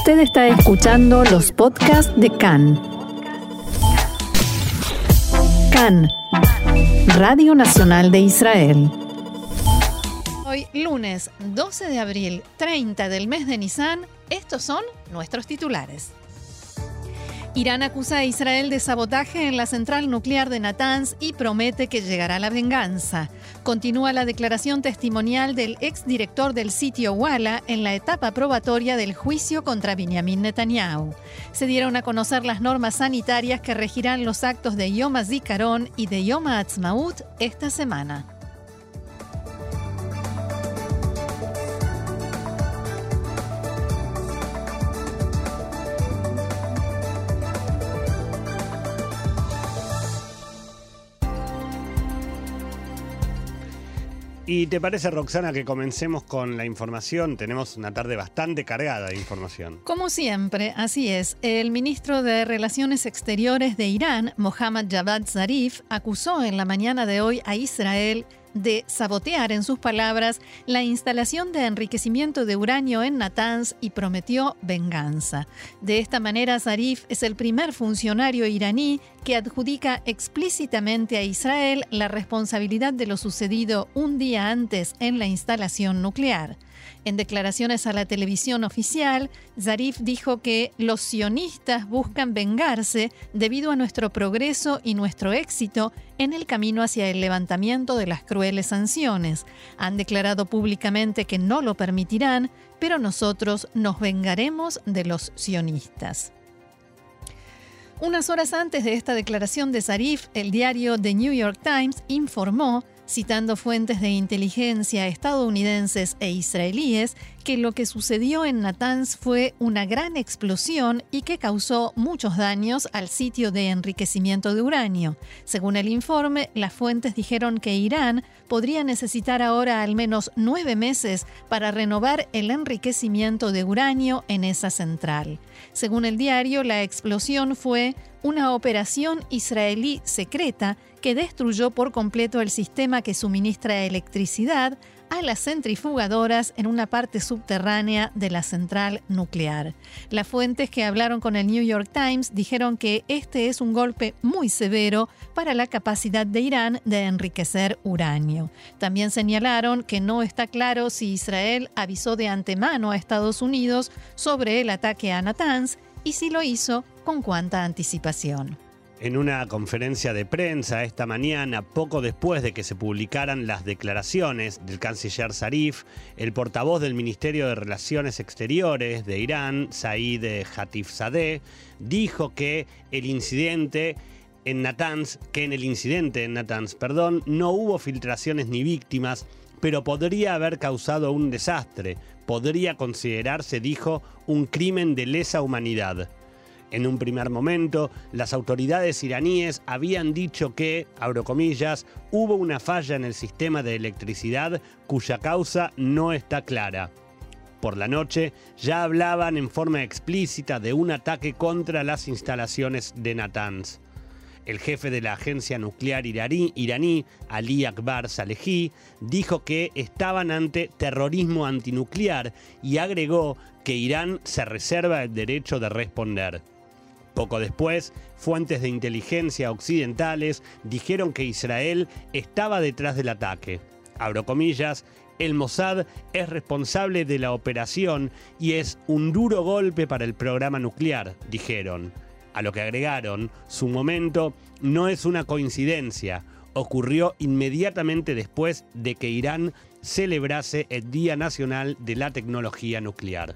Usted está escuchando los podcasts de CAN. CAN, Radio Nacional de Israel. Hoy, lunes 12 de abril, 30 del mes de Nisan, estos son nuestros titulares. Irán acusa a Israel de sabotaje en la central nuclear de Natanz y promete que llegará la venganza. Continúa la declaración testimonial del exdirector del sitio Walla en la etapa probatoria del juicio contra Benjamin Netanyahu. Se dieron a conocer las normas sanitarias que regirán los actos de Yom HaZikaron y de Yom HaAtzmaut esta semana. ¿Y te parece, Roxana, que comencemos con la información? Tenemos una tarde bastante cargada de información. Como siempre, así es. El ministro de Relaciones Exteriores de Irán, Mohammad Javad Zarif, acusó en la mañana de hoy a Israel de sabotear, en sus palabras, la instalación de enriquecimiento de uranio en Natanz y prometió venganza. De esta manera, Zarif es el primer funcionario iraní que adjudica explícitamente a Israel la responsabilidad de lo sucedido un día antes en la instalación nuclear. En declaraciones a la televisión oficial, Zarif dijo que los sionistas buscan vengarse debido a nuestro progreso y nuestro éxito en el camino hacia el levantamiento de las crueles sanciones. Han declarado públicamente que no lo permitirán, pero nosotros nos vengaremos de los sionistas. Unas horas antes de esta declaración de Zarif, el diario The New York Times informó citando fuentes de inteligencia estadounidenses e israelíes, que lo que sucedió en Natanz fue una gran explosión y que causó muchos daños al sitio de enriquecimiento de uranio. Según el informe, las fuentes dijeron que Irán podría necesitar ahora al menos nueve meses para renovar el enriquecimiento de uranio en esa central. Según el diario, la explosión fue una operación israelí secreta que destruyó por completo el sistema que suministra electricidad a las centrifugadoras en una parte subterránea de la central nuclear. Las fuentes que hablaron con el New York Times dijeron que este es un golpe muy severo para la capacidad de Irán de enriquecer uranio. También señalaron que no está claro si Israel avisó de antemano a Estados Unidos sobre el ataque a Natanz y si lo hizo, con cuánta anticipación. En una conferencia de prensa esta mañana, poco después de que se publicaran las declaraciones del canciller Zarif, el portavoz del Ministerio de Relaciones Exteriores de Irán, Said Hatifzadeh, dijo que el incidente en Natanz, que en el incidente en Natanz, perdón, no hubo filtraciones ni víctimas, pero podría haber causado un desastre, podría considerarse, dijo, un crimen de lesa humanidad. En un primer momento, las autoridades iraníes habían dicho que, abro comillas, hubo una falla en el sistema de electricidad cuya causa no está clara. Por la noche ya hablaban en forma explícita de un ataque contra las instalaciones de Natanz. El jefe de la agencia nuclear iraní, Ali Akbar Salehi, dijo que estaban ante terrorismo antinuclear y agregó que Irán se reserva el derecho de responder. Poco después, fuentes de inteligencia occidentales dijeron que Israel estaba detrás del ataque. Abro comillas, el Mossad es responsable de la operación y es un duro golpe para el programa nuclear, dijeron. A lo que agregaron, su momento no es una coincidencia, ocurrió inmediatamente después de que Irán celebrase el Día Nacional de la Tecnología Nuclear.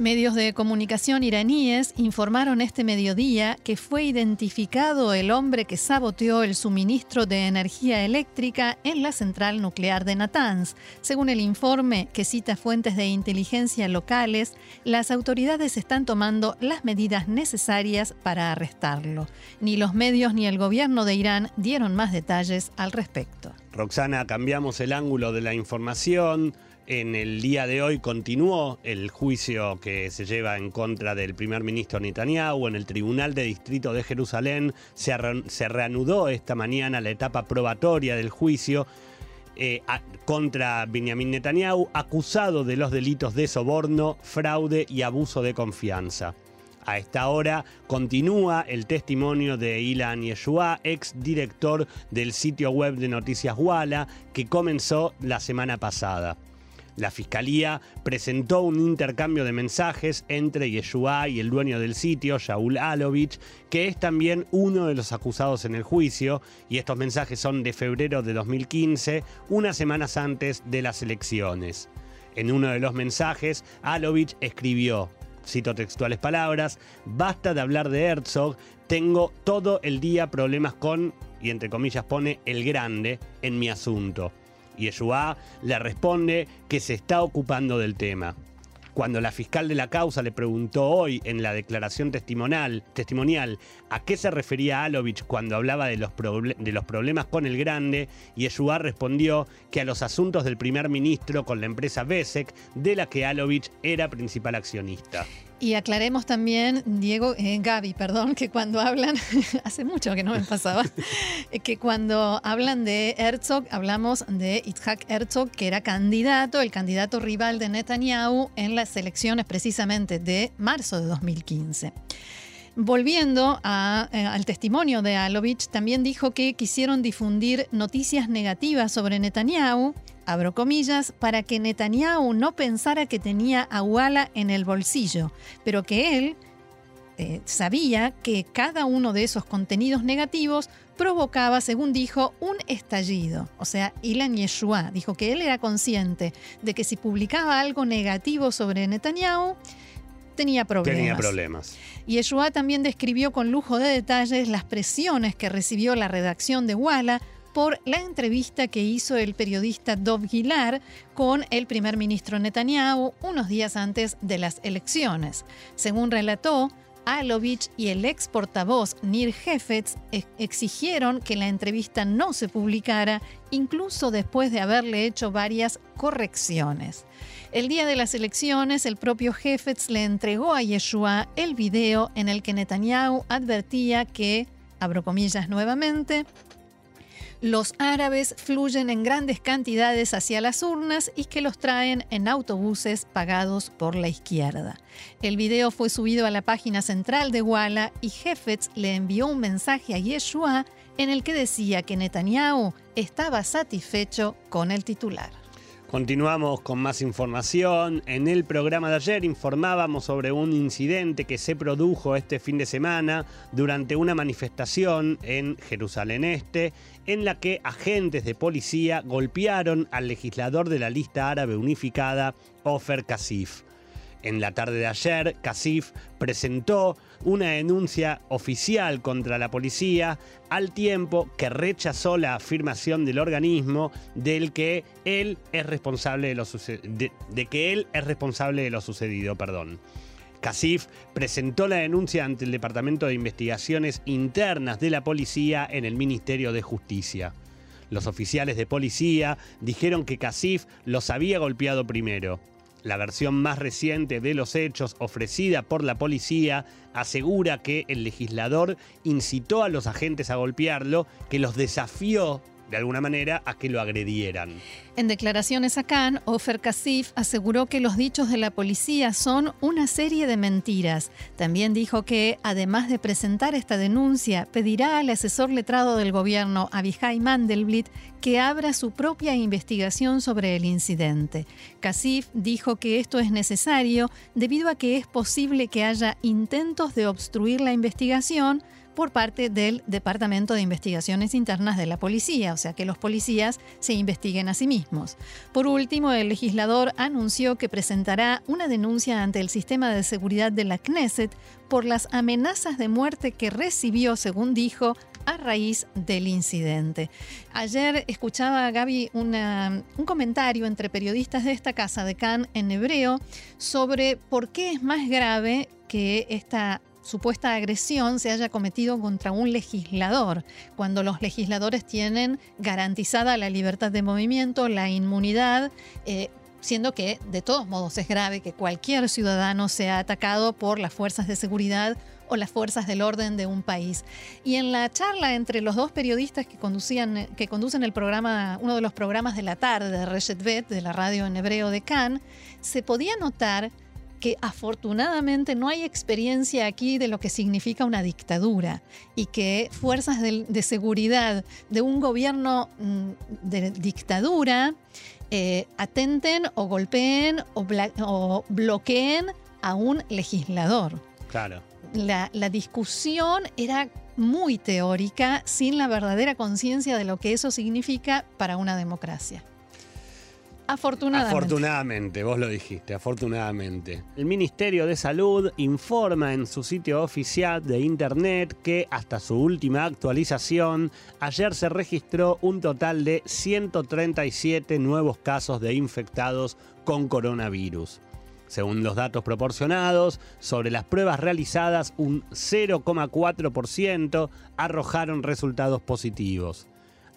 Medios de comunicación iraníes informaron este mediodía que fue identificado el hombre que saboteó el suministro de energía eléctrica en la central nuclear de Natanz. Según el informe que cita fuentes de inteligencia locales, las autoridades están tomando las medidas necesarias para arrestarlo. Ni los medios ni el gobierno de Irán dieron más detalles al respecto. Roxana, cambiamos el ángulo de la información. En el día de hoy continuó el juicio que se lleva en contra del primer ministro Netanyahu en el Tribunal de Distrito de Jerusalén. Se, reanudó esta mañana la etapa probatoria del juicio eh, contra Benjamin Netanyahu, acusado de los delitos de soborno, fraude y abuso de confianza. A esta hora continúa el testimonio de Ilan Yeshua, ex director del sitio web de noticias Walla, que comenzó la semana pasada. La fiscalía presentó un intercambio de mensajes entre Yeshua y el dueño del sitio, Shaul Alovich, que es también uno de los acusados en el juicio, y estos mensajes son de febrero de 2015, unas semanas antes de las elecciones. En uno de los mensajes, Alovich escribió, cito textuales palabras, basta de hablar de Herzog, tengo todo el día problemas con, y entre comillas pone, el grande en mi asunto. Yeshua le responde que se está ocupando del tema. Cuando la fiscal de la causa le preguntó hoy en la declaración testimonial, a qué se refería Alovich cuando hablaba de los, problemas con el grande, Yeshua respondió que a los asuntos del primer ministro con la empresa Besek, de la que Alovich era principal accionista. Y aclaremos también, Diego, eh, Gaby, perdón, que cuando hablan, hace mucho que no me pasaba, que cuando hablan de Herzog, hablamos de Itzhak Herzog, que era candidato, el candidato rival de Netanyahu en las elecciones precisamente de marzo de 2015. Volviendo eh, al testimonio de Alovich, también dijo que quisieron difundir noticias negativas sobre Netanyahu abro comillas, para que Netanyahu no pensara que tenía a Walla en el bolsillo, pero que él eh, sabía que cada uno de esos contenidos negativos provocaba, según dijo, un estallido. O sea, Ilan Yeshua dijo que él era consciente de que si publicaba algo negativo sobre Netanyahu, tenía problemas. Tenía problemas. Yeshua también describió con lujo de detalles las presiones que recibió la redacción de Walla por la entrevista que hizo el periodista Dov Gilar con el primer ministro Netanyahu unos días antes de las elecciones. Según relató, Alovich y el ex portavoz Nir Hefetz exigieron que la entrevista no se publicara, incluso después de haberle hecho varias correcciones. El día de las elecciones, el propio Hefetz le entregó a Yeshua el video en el que Netanyahu advertía que, abro comillas nuevamente, los árabes fluyen en grandes cantidades hacia las urnas y que los traen en autobuses pagados por la izquierda. El video fue subido a la página central de Walla y Hefetz le envió un mensaje a Yeshua en el que decía que Netanyahu estaba satisfecho con el titular. Continuamos con más información. En el programa de ayer informábamos sobre un incidente que se produjo este fin de semana durante una manifestación en Jerusalén Este, en la que agentes de policía golpearon al legislador de la lista árabe unificada, Ofer Kasif. En la tarde de ayer, Kasif presentó una denuncia oficial contra la policía al tiempo que rechazó la afirmación del organismo del que él es responsable de lo, de, que él es responsable de lo sucedido. Perdón. Casif presentó la denuncia ante el Departamento de Investigaciones Internas de la Policía en el Ministerio de Justicia. Los oficiales de policía dijeron que Casif los había golpeado primero. La versión más reciente de los hechos ofrecida por la policía asegura que el legislador incitó a los agentes a golpearlo, que los desafió de alguna manera a que lo agredieran. En declaraciones a Cannes, Ofer Kasif aseguró que los dichos de la policía son una serie de mentiras. También dijo que, además de presentar esta denuncia, pedirá al asesor letrado del gobierno, Abihai Mandelblit, que abra su propia investigación sobre el incidente. Kasif dijo que esto es necesario debido a que es posible que haya intentos de obstruir la investigación por parte del Departamento de Investigaciones Internas de la Policía, o sea que los policías se investiguen a sí mismos. Por último, el legislador anunció que presentará una denuncia ante el sistema de seguridad de la Knesset por las amenazas de muerte que recibió, según dijo, a raíz del incidente. Ayer escuchaba a Gaby un comentario entre periodistas de esta casa de Cannes en hebreo sobre por qué es más grave que esta supuesta agresión se haya cometido contra un legislador, cuando los legisladores tienen garantizada la libertad de movimiento, la inmunidad, eh, siendo que de todos modos es grave que cualquier ciudadano sea atacado por las fuerzas de seguridad o las fuerzas del orden de un país. Y en la charla entre los dos periodistas que, conducían, que conducen el programa, uno de los programas de la tarde de Reshet Bet, de la radio en hebreo de Cannes, se podía notar que afortunadamente no hay experiencia aquí de lo que significa una dictadura y que fuerzas de, seguridad de un gobierno mm, de dictadura eh, atenten o golpeen o, o, bloqueen a un legislador. Claro. La, la discusión era muy teórica, sin la verdadera conciencia de lo que eso significa para una democracia. Afortunadamente. Afortunadamente, vos lo dijiste, afortunadamente. El Ministerio de Salud informa en su sitio oficial de Internet que hasta su última actualización, ayer se registró un total de 137 nuevos casos de infectados con coronavirus. Según los datos proporcionados, sobre las pruebas realizadas, un 0,4% arrojaron resultados positivos.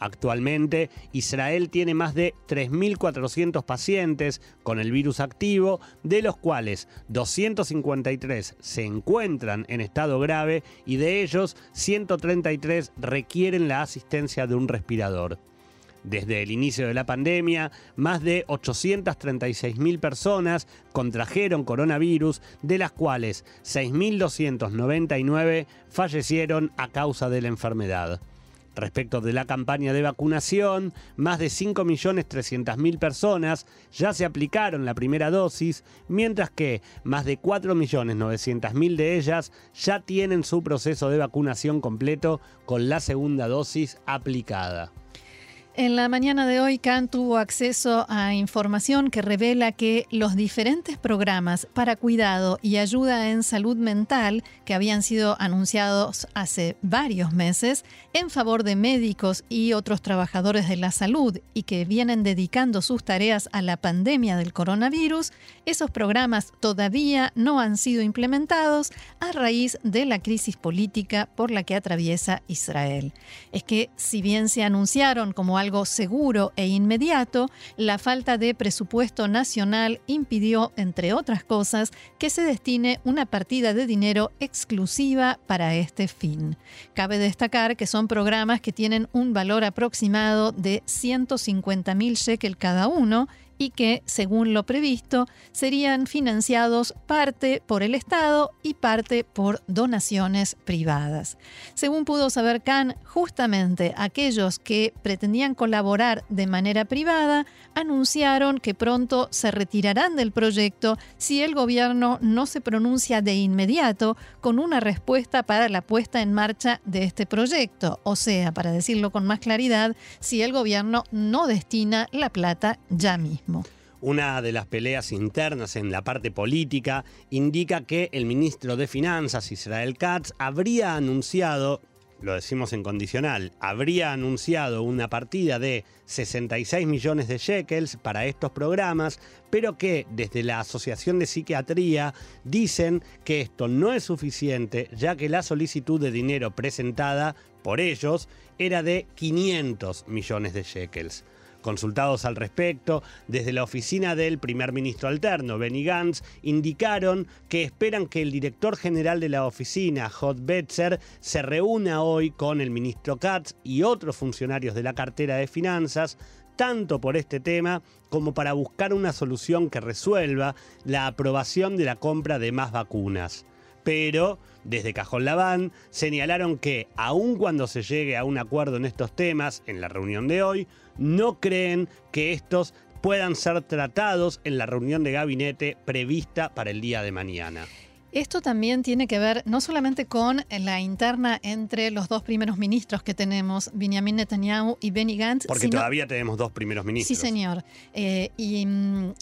Actualmente, Israel tiene más de 3.400 pacientes con el virus activo, de los cuales 253 se encuentran en estado grave y de ellos 133 requieren la asistencia de un respirador. Desde el inicio de la pandemia, más de 836.000 personas contrajeron coronavirus, de las cuales 6.299 fallecieron a causa de la enfermedad. Respecto de la campaña de vacunación, más de 5.300.000 personas ya se aplicaron la primera dosis, mientras que más de 4.900.000 de ellas ya tienen su proceso de vacunación completo con la segunda dosis aplicada. En la mañana de hoy, Khan tuvo acceso a información que revela que los diferentes programas para cuidado y ayuda en salud mental que habían sido anunciados hace varios meses en favor de médicos y otros trabajadores de la salud y que vienen dedicando sus tareas a la pandemia del coronavirus, esos programas todavía no han sido implementados a raíz de la crisis política por la que atraviesa Israel. Es que si bien se anunciaron como algo seguro e inmediato, la falta de presupuesto nacional impidió, entre otras cosas, que se destine una partida de dinero exclusiva para este fin. Cabe destacar que son programas que tienen un valor aproximado de 150 mil shekel cada uno y que, según lo previsto, serían financiados parte por el Estado y parte por donaciones privadas. Según pudo saber Khan, justamente aquellos que pretendían colaborar de manera privada anunciaron que pronto se retirarán del proyecto si el gobierno no se pronuncia de inmediato con una respuesta para la puesta en marcha de este proyecto, o sea, para decirlo con más claridad, si el gobierno no destina la plata ya mismo. Una de las peleas internas en la parte política indica que el ministro de Finanzas, Israel Katz, habría anunciado, lo decimos en condicional, habría anunciado una partida de 66 millones de shekels para estos programas, pero que desde la Asociación de Psiquiatría dicen que esto no es suficiente, ya que la solicitud de dinero presentada por ellos era de 500 millones de shekels. Consultados al respecto, desde la oficina del primer ministro alterno, Benny Gantz, indicaron que esperan que el director general de la oficina, Hot Betzer, se reúna hoy con el ministro Katz y otros funcionarios de la cartera de finanzas tanto por este tema como para buscar una solución que resuelva la aprobación de la compra de más vacunas. Pero desde Cajón Labán señalaron que, aun cuando se llegue a un acuerdo en estos temas en la reunión de hoy, no creen que estos puedan ser tratados en la reunión de gabinete prevista para el día de mañana. Esto también tiene que ver no solamente con la interna entre los dos primeros ministros que tenemos, Benjamin Netanyahu y Benny Gantz. Porque todavía tenemos dos primeros ministros. Sí, señor. Eh, y mm,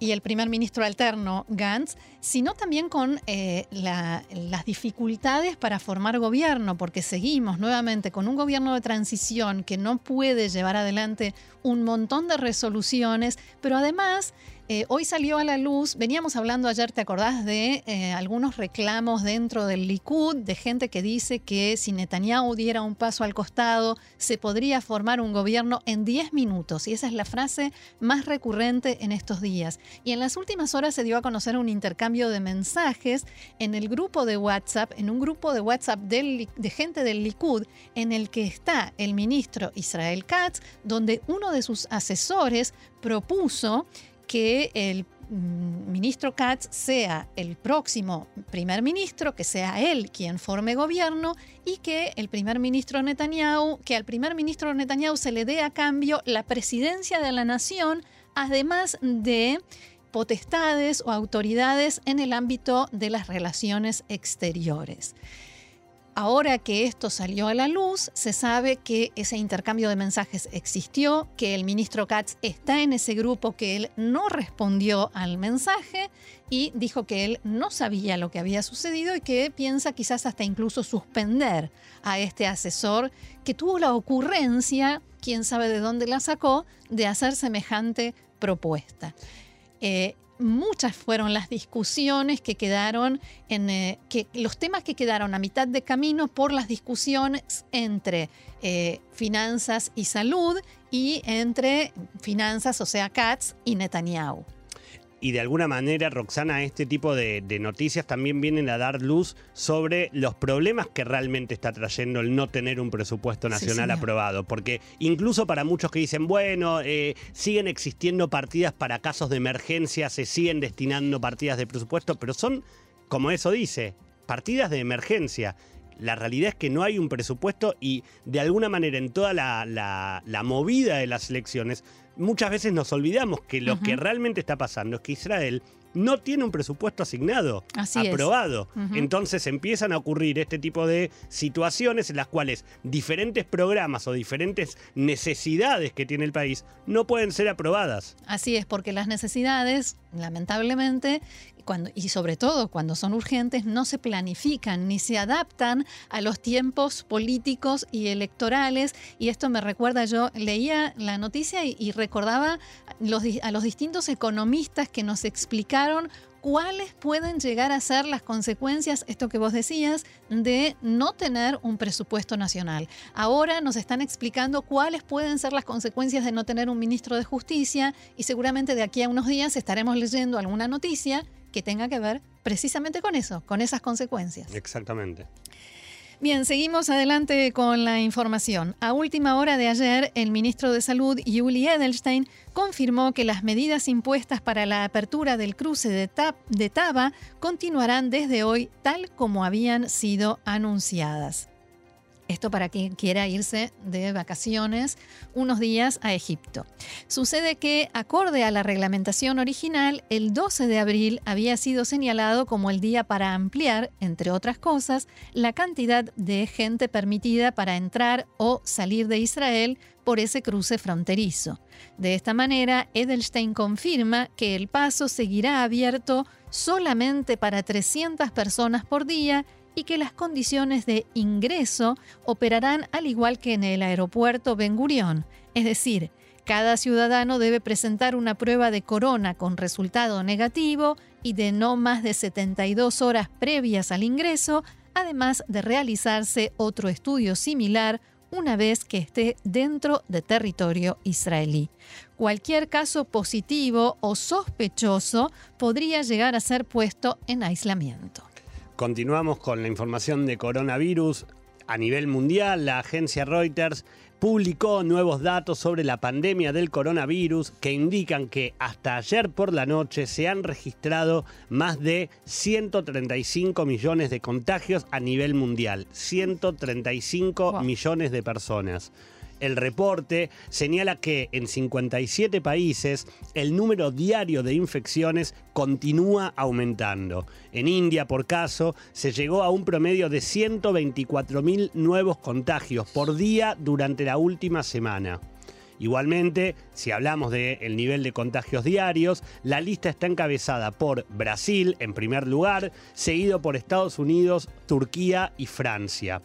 y el primer ministro alterno, Gantz, sino también con eh, las dificultades para formar gobierno, porque seguimos nuevamente con un gobierno de transición que no puede llevar adelante un montón de resoluciones, pero además Eh, hoy salió a la luz, veníamos hablando ayer, ¿te acordás de eh, algunos reclamos dentro del Likud de gente que dice que si Netanyahu diera un paso al costado, se podría formar un gobierno en 10 minutos? Y esa es la frase más recurrente en estos días. Y en las últimas horas se dio a conocer un intercambio de mensajes en el grupo de WhatsApp, en un grupo de WhatsApp de gente del Likud, en el que está el ministro Israel Katz, donde uno de sus asesores propuso que el mm, ministro Katz sea el próximo primer ministro, que sea él quien forme gobierno y que el primer ministro Netanyahu, que al primer ministro Netanyahu se le dé a cambio la presidencia de la nación, además de potestades o autoridades en el ámbito de las relaciones exteriores. Ahora que esto salió a la luz, se sabe que ese intercambio de mensajes existió, que el ministro Katz está en ese grupo, que él no respondió al mensaje y dijo que él no sabía lo que había sucedido y que piensa quizás hasta incluso suspender a este asesor que tuvo la ocurrencia, quién sabe de dónde la sacó, de hacer semejante propuesta. Eh, muchas fueron las discusiones que quedaron en eh, que los temas que quedaron a mitad de camino por las discusiones entre eh, finanzas y salud y entre finanzas, o sea, Katz y Netanyahu. Y de alguna manera, Roxana, este tipo de, noticias también vienen a dar luz sobre los problemas que realmente está trayendo el no tener un presupuesto nacional aprobado. Porque incluso para muchos que dicen, bueno, eh, siguen existiendo partidas para casos de emergencia, se siguen destinando partidas de presupuesto, pero son, como eso dice, partidas de emergencia la realidad es que no hay un presupuesto y de alguna manera en toda la, movida de las elecciones muchas veces nos olvidamos que lo que realmente está pasando es que Israel no tiene un presupuesto asignado, aprobado. Entonces empiezan a ocurrir este tipo de situaciones en las cuales diferentes programas o diferentes necesidades que tiene el país no pueden ser aprobadas. Así es, porque las necesidades, lamentablemente, cuando, y sobre todo cuando son urgentes, no se planifican ni se adaptan a los tiempos políticos y electorales. Y esto me recuerda, yo leía la noticia y, recordaba a los distintos economistas que nos explicaron cuáles pueden llegar a ser las consecuencias, esto que vos decías, de no tener un presupuesto nacional. Ahora nos están explicando cuáles pueden ser las consecuencias de no tener un ministro de justicia y seguramente de aquí a unos días estaremos leyendo alguna noticia que tenga que ver precisamente con eso, con esas consecuencias. Exactamente. Bien, seguimos adelante con la información. A última hora de ayer, el ministro de Salud, Yuli Edelstein, confirmó que las medidas impuestas para la apertura del cruce de, de Taba continuarán desde hoy tal como habían sido anunciadas. Esto para quien quiera irse de vacaciones unos días a Egipto. Sucede que, acorde a la reglamentación original, el 12 de abril había sido señalado como el día para ampliar, entre otras cosas, la cantidad de gente permitida para entrar o salir de Israel por ese cruce fronterizo. De esta manera, Edelstein confirma que el paso seguirá abierto solamente para 300 personas por día y que las condiciones de ingreso operarán al igual que en el aeropuerto Ben Gurión, es decir, cada ciudadano debe presentar una prueba de corona con resultado negativo y de no más de 72 horas previas al ingreso, además de realizarse otro estudio similar una vez que esté dentro de territorio israelí. Cualquier caso positivo o sospechoso podría llegar a ser puesto en aislamiento. Continuamos con la información de coronavirus. A nivel mundial, la agencia Reuters publicó nuevos datos sobre la pandemia del coronavirus que indican que hasta ayer por la noche se han registrado más de 135 millones de contagios a nivel mundial. 135 millones de personas. El reporte señala que en 57 países el número diario de infecciones continúa aumentando. En India, por caso, se llegó a un promedio de 124.000 nuevos contagios por día durante la última semana. Igualmente, si hablamos del nivel de contagios diarios, la lista está encabezada por Brasil en primer lugar, seguido por Estados Unidos, Turquía y Francia.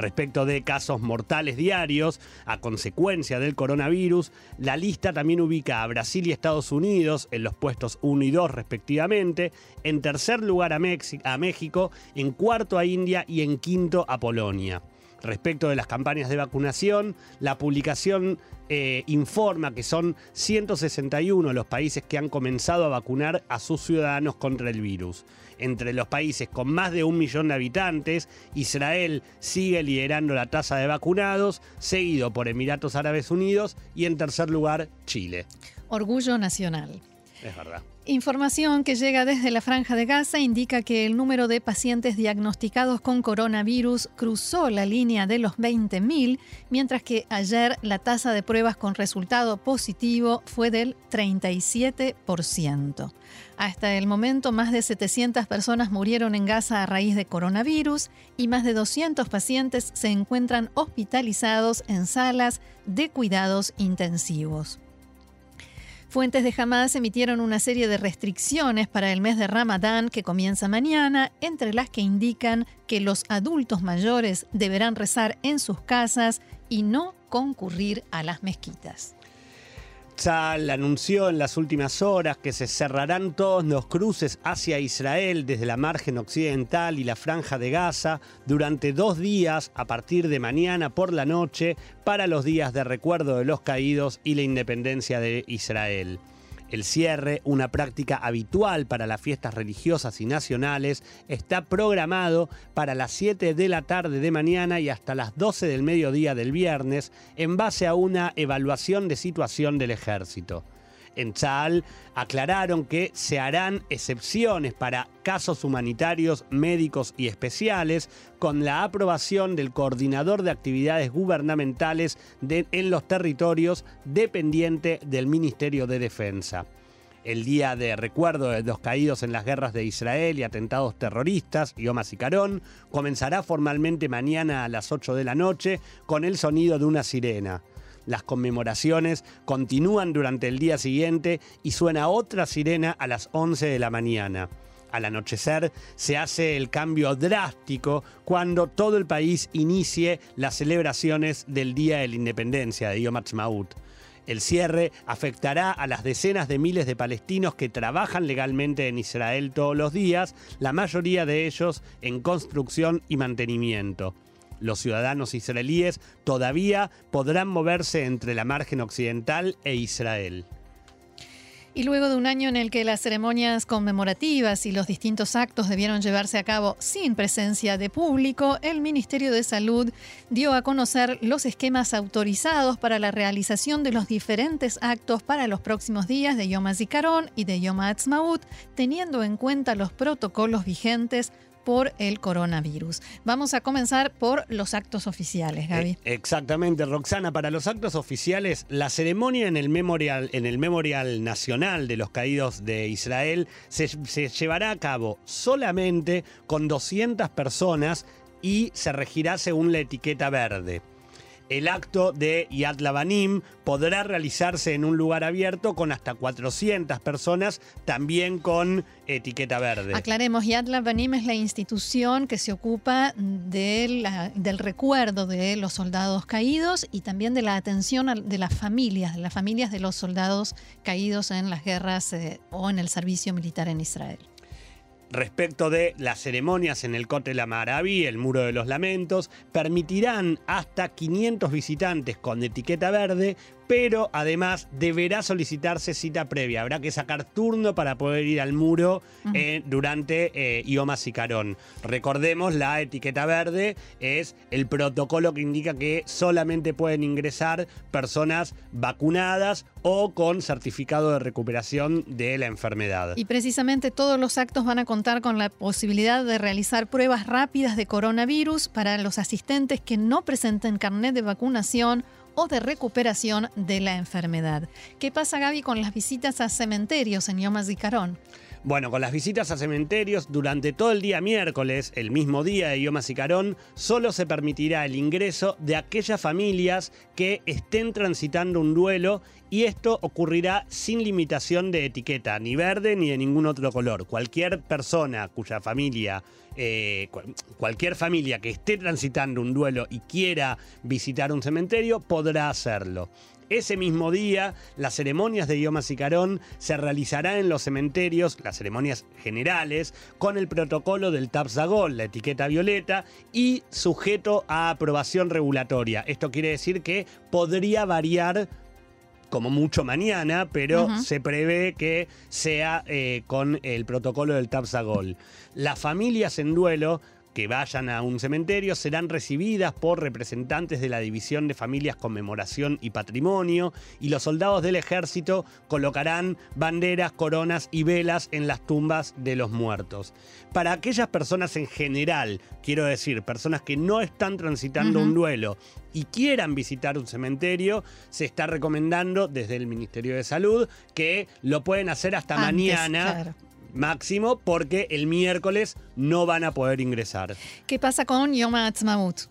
Respecto de casos mortales diarios a consecuencia del coronavirus, la lista también ubica a Brasil y Estados Unidos en los puestos 1 y 2 respectivamente, en tercer lugar a, a México, en cuarto a India y en quinto a Polonia. Respecto de las campañas de vacunación, la publicación eh, informa que son 161 los países que han comenzado a vacunar a sus ciudadanos contra el virus. Entre los países con más de un millón de habitantes, Israel sigue liderando la tasa de vacunados, seguido por Emiratos Árabes Unidos y en tercer lugar Chile. Orgullo nacional. Es verdad. Información que llega desde la franja de Gaza indica que el número de pacientes diagnosticados con coronavirus cruzó la línea de los 20.000, mientras que ayer la tasa de pruebas con resultado positivo fue del 37%. Hasta el momento, más de 700 personas murieron en Gaza a raíz de coronavirus y más de 200 pacientes se encuentran hospitalizados en salas de cuidados intensivos. Fuentes de Hamas emitieron una serie de restricciones para el mes de Ramadán que comienza mañana, entre las que indican que los adultos mayores deberán rezar en sus casas y no concurrir a las mezquitas. Tzal anunció en las últimas horas que se cerrarán todos los cruces hacia Israel desde la margen occidental y la franja de Gaza durante dos días a partir de mañana por la noche para los días de recuerdo de los caídos y la independencia de Israel. El cierre, una práctica habitual para las fiestas religiosas y nacionales, está programado para las 7 de la tarde de mañana y hasta las 12 del mediodía del viernes, en base a una evaluación de situación del ejército. En Chal aclararon que se harán excepciones para casos humanitarios, médicos y especiales con la aprobación del coordinador de actividades gubernamentales en los territorios dependiente del Ministerio de Defensa el día de recuerdo de los caídos en las guerras de Israel y atentados terroristas, Yom Carón, comenzará formalmente mañana a las 8 de la noche con el sonido de una sirena. Las conmemoraciones continúan durante el día siguiente y suena otra sirena a las 11 de la mañana. Al anochecer se hace el cambio drástico cuando todo el país inicie las celebraciones del Día de la Independencia de Yom Ha'atzmaut. El cierre afectará a las decenas de miles de palestinos que trabajan legalmente en Israel todos los días, la mayoría de ellos en construcción y mantenimiento. Los ciudadanos israelíes todavía podrán moverse entre la margen occidental e Israel. Y luego de un año en el que las ceremonias conmemorativas y los distintos actos debieron llevarse a cabo sin presencia de público, el Ministerio de Salud dio a conocer los esquemas autorizados para la realización de los diferentes actos para los próximos días de Yom HaZikaron y de Yom HaAtzmaut, teniendo en cuenta los protocolos vigentes por el coronavirus. Vamos a comenzar por los actos oficiales, Gaby. Eh, exactamente, Roxana. Para los actos oficiales, la ceremonia en el Memorial, en el Memorial Nacional de los Caídos de Israel se, se llevará a cabo solamente con 200 personas y se regirá según la etiqueta verde el acto de Yad Lavanim podrá realizarse en un lugar abierto con hasta 400 personas, también con etiqueta verde. Aclaremos, Yad Lavanim es la institución que se ocupa del recuerdo de los soldados caídos y también de la atención de las familias, de las familias de los soldados caídos en las guerras eh, o en el servicio militar en Israel respecto de las ceremonias en el Kotel Amaraví, el Muro de los Lamentos, permitirán hasta 500 visitantes con etiqueta verde pero además deberá solicitarse cita previa. Habrá que sacar turno para poder ir al muro eh, durante eh, Ioma Sicarón. Recordemos, la etiqueta verde es el protocolo que indica que solamente pueden ingresar personas vacunadas o con certificado de recuperación de la enfermedad. Y precisamente todos los actos van a contar con la posibilidad de realizar pruebas rápidas de coronavirus para los asistentes que no presenten carnet de vacunación o de recuperación de la enfermedad. ¿Qué pasa, Gaby, con las visitas a cementerios en Yom Carón? Bueno, con las visitas a cementerios, durante todo el día miércoles, el mismo día de Yom HaZikaron, solo se permitirá el ingreso de aquellas familias que estén transitando un duelo y esto ocurrirá sin limitación de etiqueta, ni verde ni de ningún otro color. Cualquier persona cuya familia, eh, cualquier familia que esté transitando un duelo y quiera visitar un cementerio podrá hacerlo. Ese mismo día, las ceremonias de Yom HaZikaron se realizarán en los cementerios, las ceremonias generales, con el protocolo del Tapzagol, la etiqueta violeta, y sujeto a aprobación regulatoria. Esto quiere decir que podría variar como mucho mañana, pero se prevé que sea eh, con el protocolo del Tapzagol. Las familias en duelo que vayan a un cementerio serán recibidas por representantes de la División de Familias, Conmemoración y Patrimonio y los soldados del ejército colocarán banderas, coronas y velas en las tumbas de los muertos. Para aquellas personas en general, quiero decir, personas que no están transitando un duelo y quieran visitar un cementerio, se está recomendando desde el Ministerio de Salud que lo pueden hacer hasta mañana máximo porque el miércoles no van a poder ingresar. ¿Qué pasa con Yom Ha'atzmaut?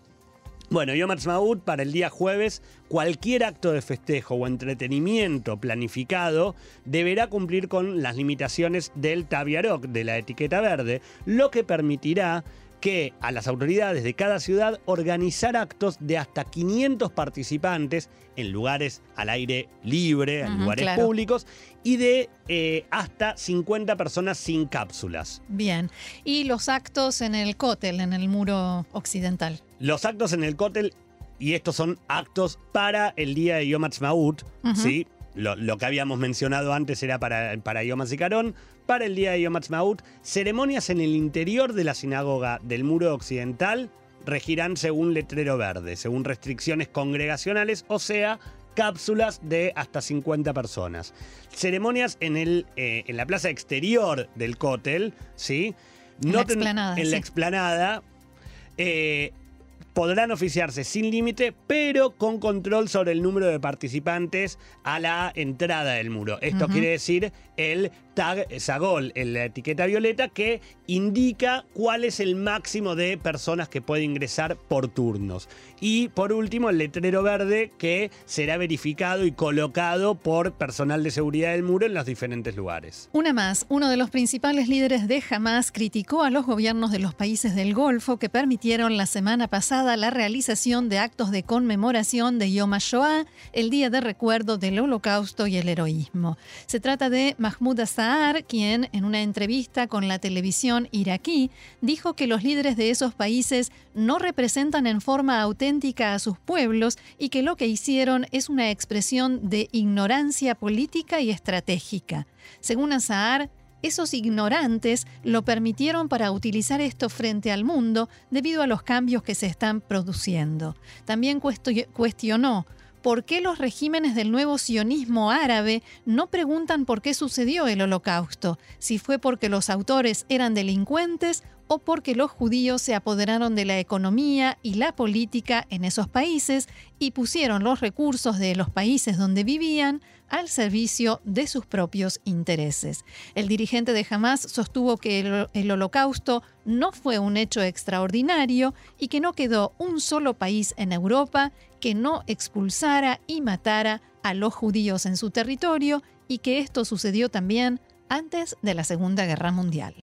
Bueno, Yom Ha'atzmaut para el día jueves, cualquier acto de festejo o entretenimiento planificado deberá cumplir con las limitaciones del Taviarok, de la etiqueta verde, lo que permitirá que a las autoridades de cada ciudad organizar actos de hasta 500 participantes en lugares al aire libre, en lugares públicos, y de eh, hasta 50 personas sin cápsulas. Bien. ¿Y los actos en el cótel, en el muro occidental? Los actos en el cótel, y estos son actos para el día de Yom Ha'atzmaut, ¿sí? Lo, que habíamos mencionado antes era para, para Yom HaZikaron, para el día de Yom Ha'atzmaut, ceremonias en el interior de la sinagoga del muro occidental regirán según letrero verde, según restricciones congregacionales, o sea, cápsulas de hasta 50 personas. Ceremonias en, el, eh, en la plaza exterior del cótel, ¿sí? En la explanada. En la explanada. Eh, podrán oficiarse sin límite, pero con control sobre el número de participantes a la entrada del muro. Esto quiere decir el tag Sagol en la etiqueta violeta que indica cuál es el máximo de personas que puede ingresar por turnos. Y por último, el letrero verde que será verificado y colocado por personal de seguridad del muro en los diferentes lugares. Una más, uno de los principales líderes de Hamas criticó a los gobiernos de los países del Golfo que permitieron la semana pasada la realización de actos de conmemoración de Yom HaShoah, el día de recuerdo del holocausto y el heroísmo. Se trata de Mahmoud Azar, quien en una entrevista con la televisión iraquí dijo que los líderes de esos países no representan en forma auténtica a sus pueblos y que lo que hicieron es una expresión de ignorancia política y estratégica. Según Azar, esos ignorantes lo permitieron para utilizar esto frente al mundo debido a los cambios que se están produciendo. También cuestionó ¿Por qué los regímenes del nuevo sionismo árabe no preguntan por qué sucedió el holocausto? Si fue porque los autores eran delincuentes o porque los judíos se apoderaron de la economía y la política en esos países y pusieron los recursos de los países donde vivían al servicio de sus propios intereses. El dirigente de Hamas sostuvo que el, holocausto no fue un hecho extraordinario y que no quedó un solo país en Europa que no expulsara y matara a los judíos en su territorio y que esto sucedió también antes de la Segunda Guerra Mundial.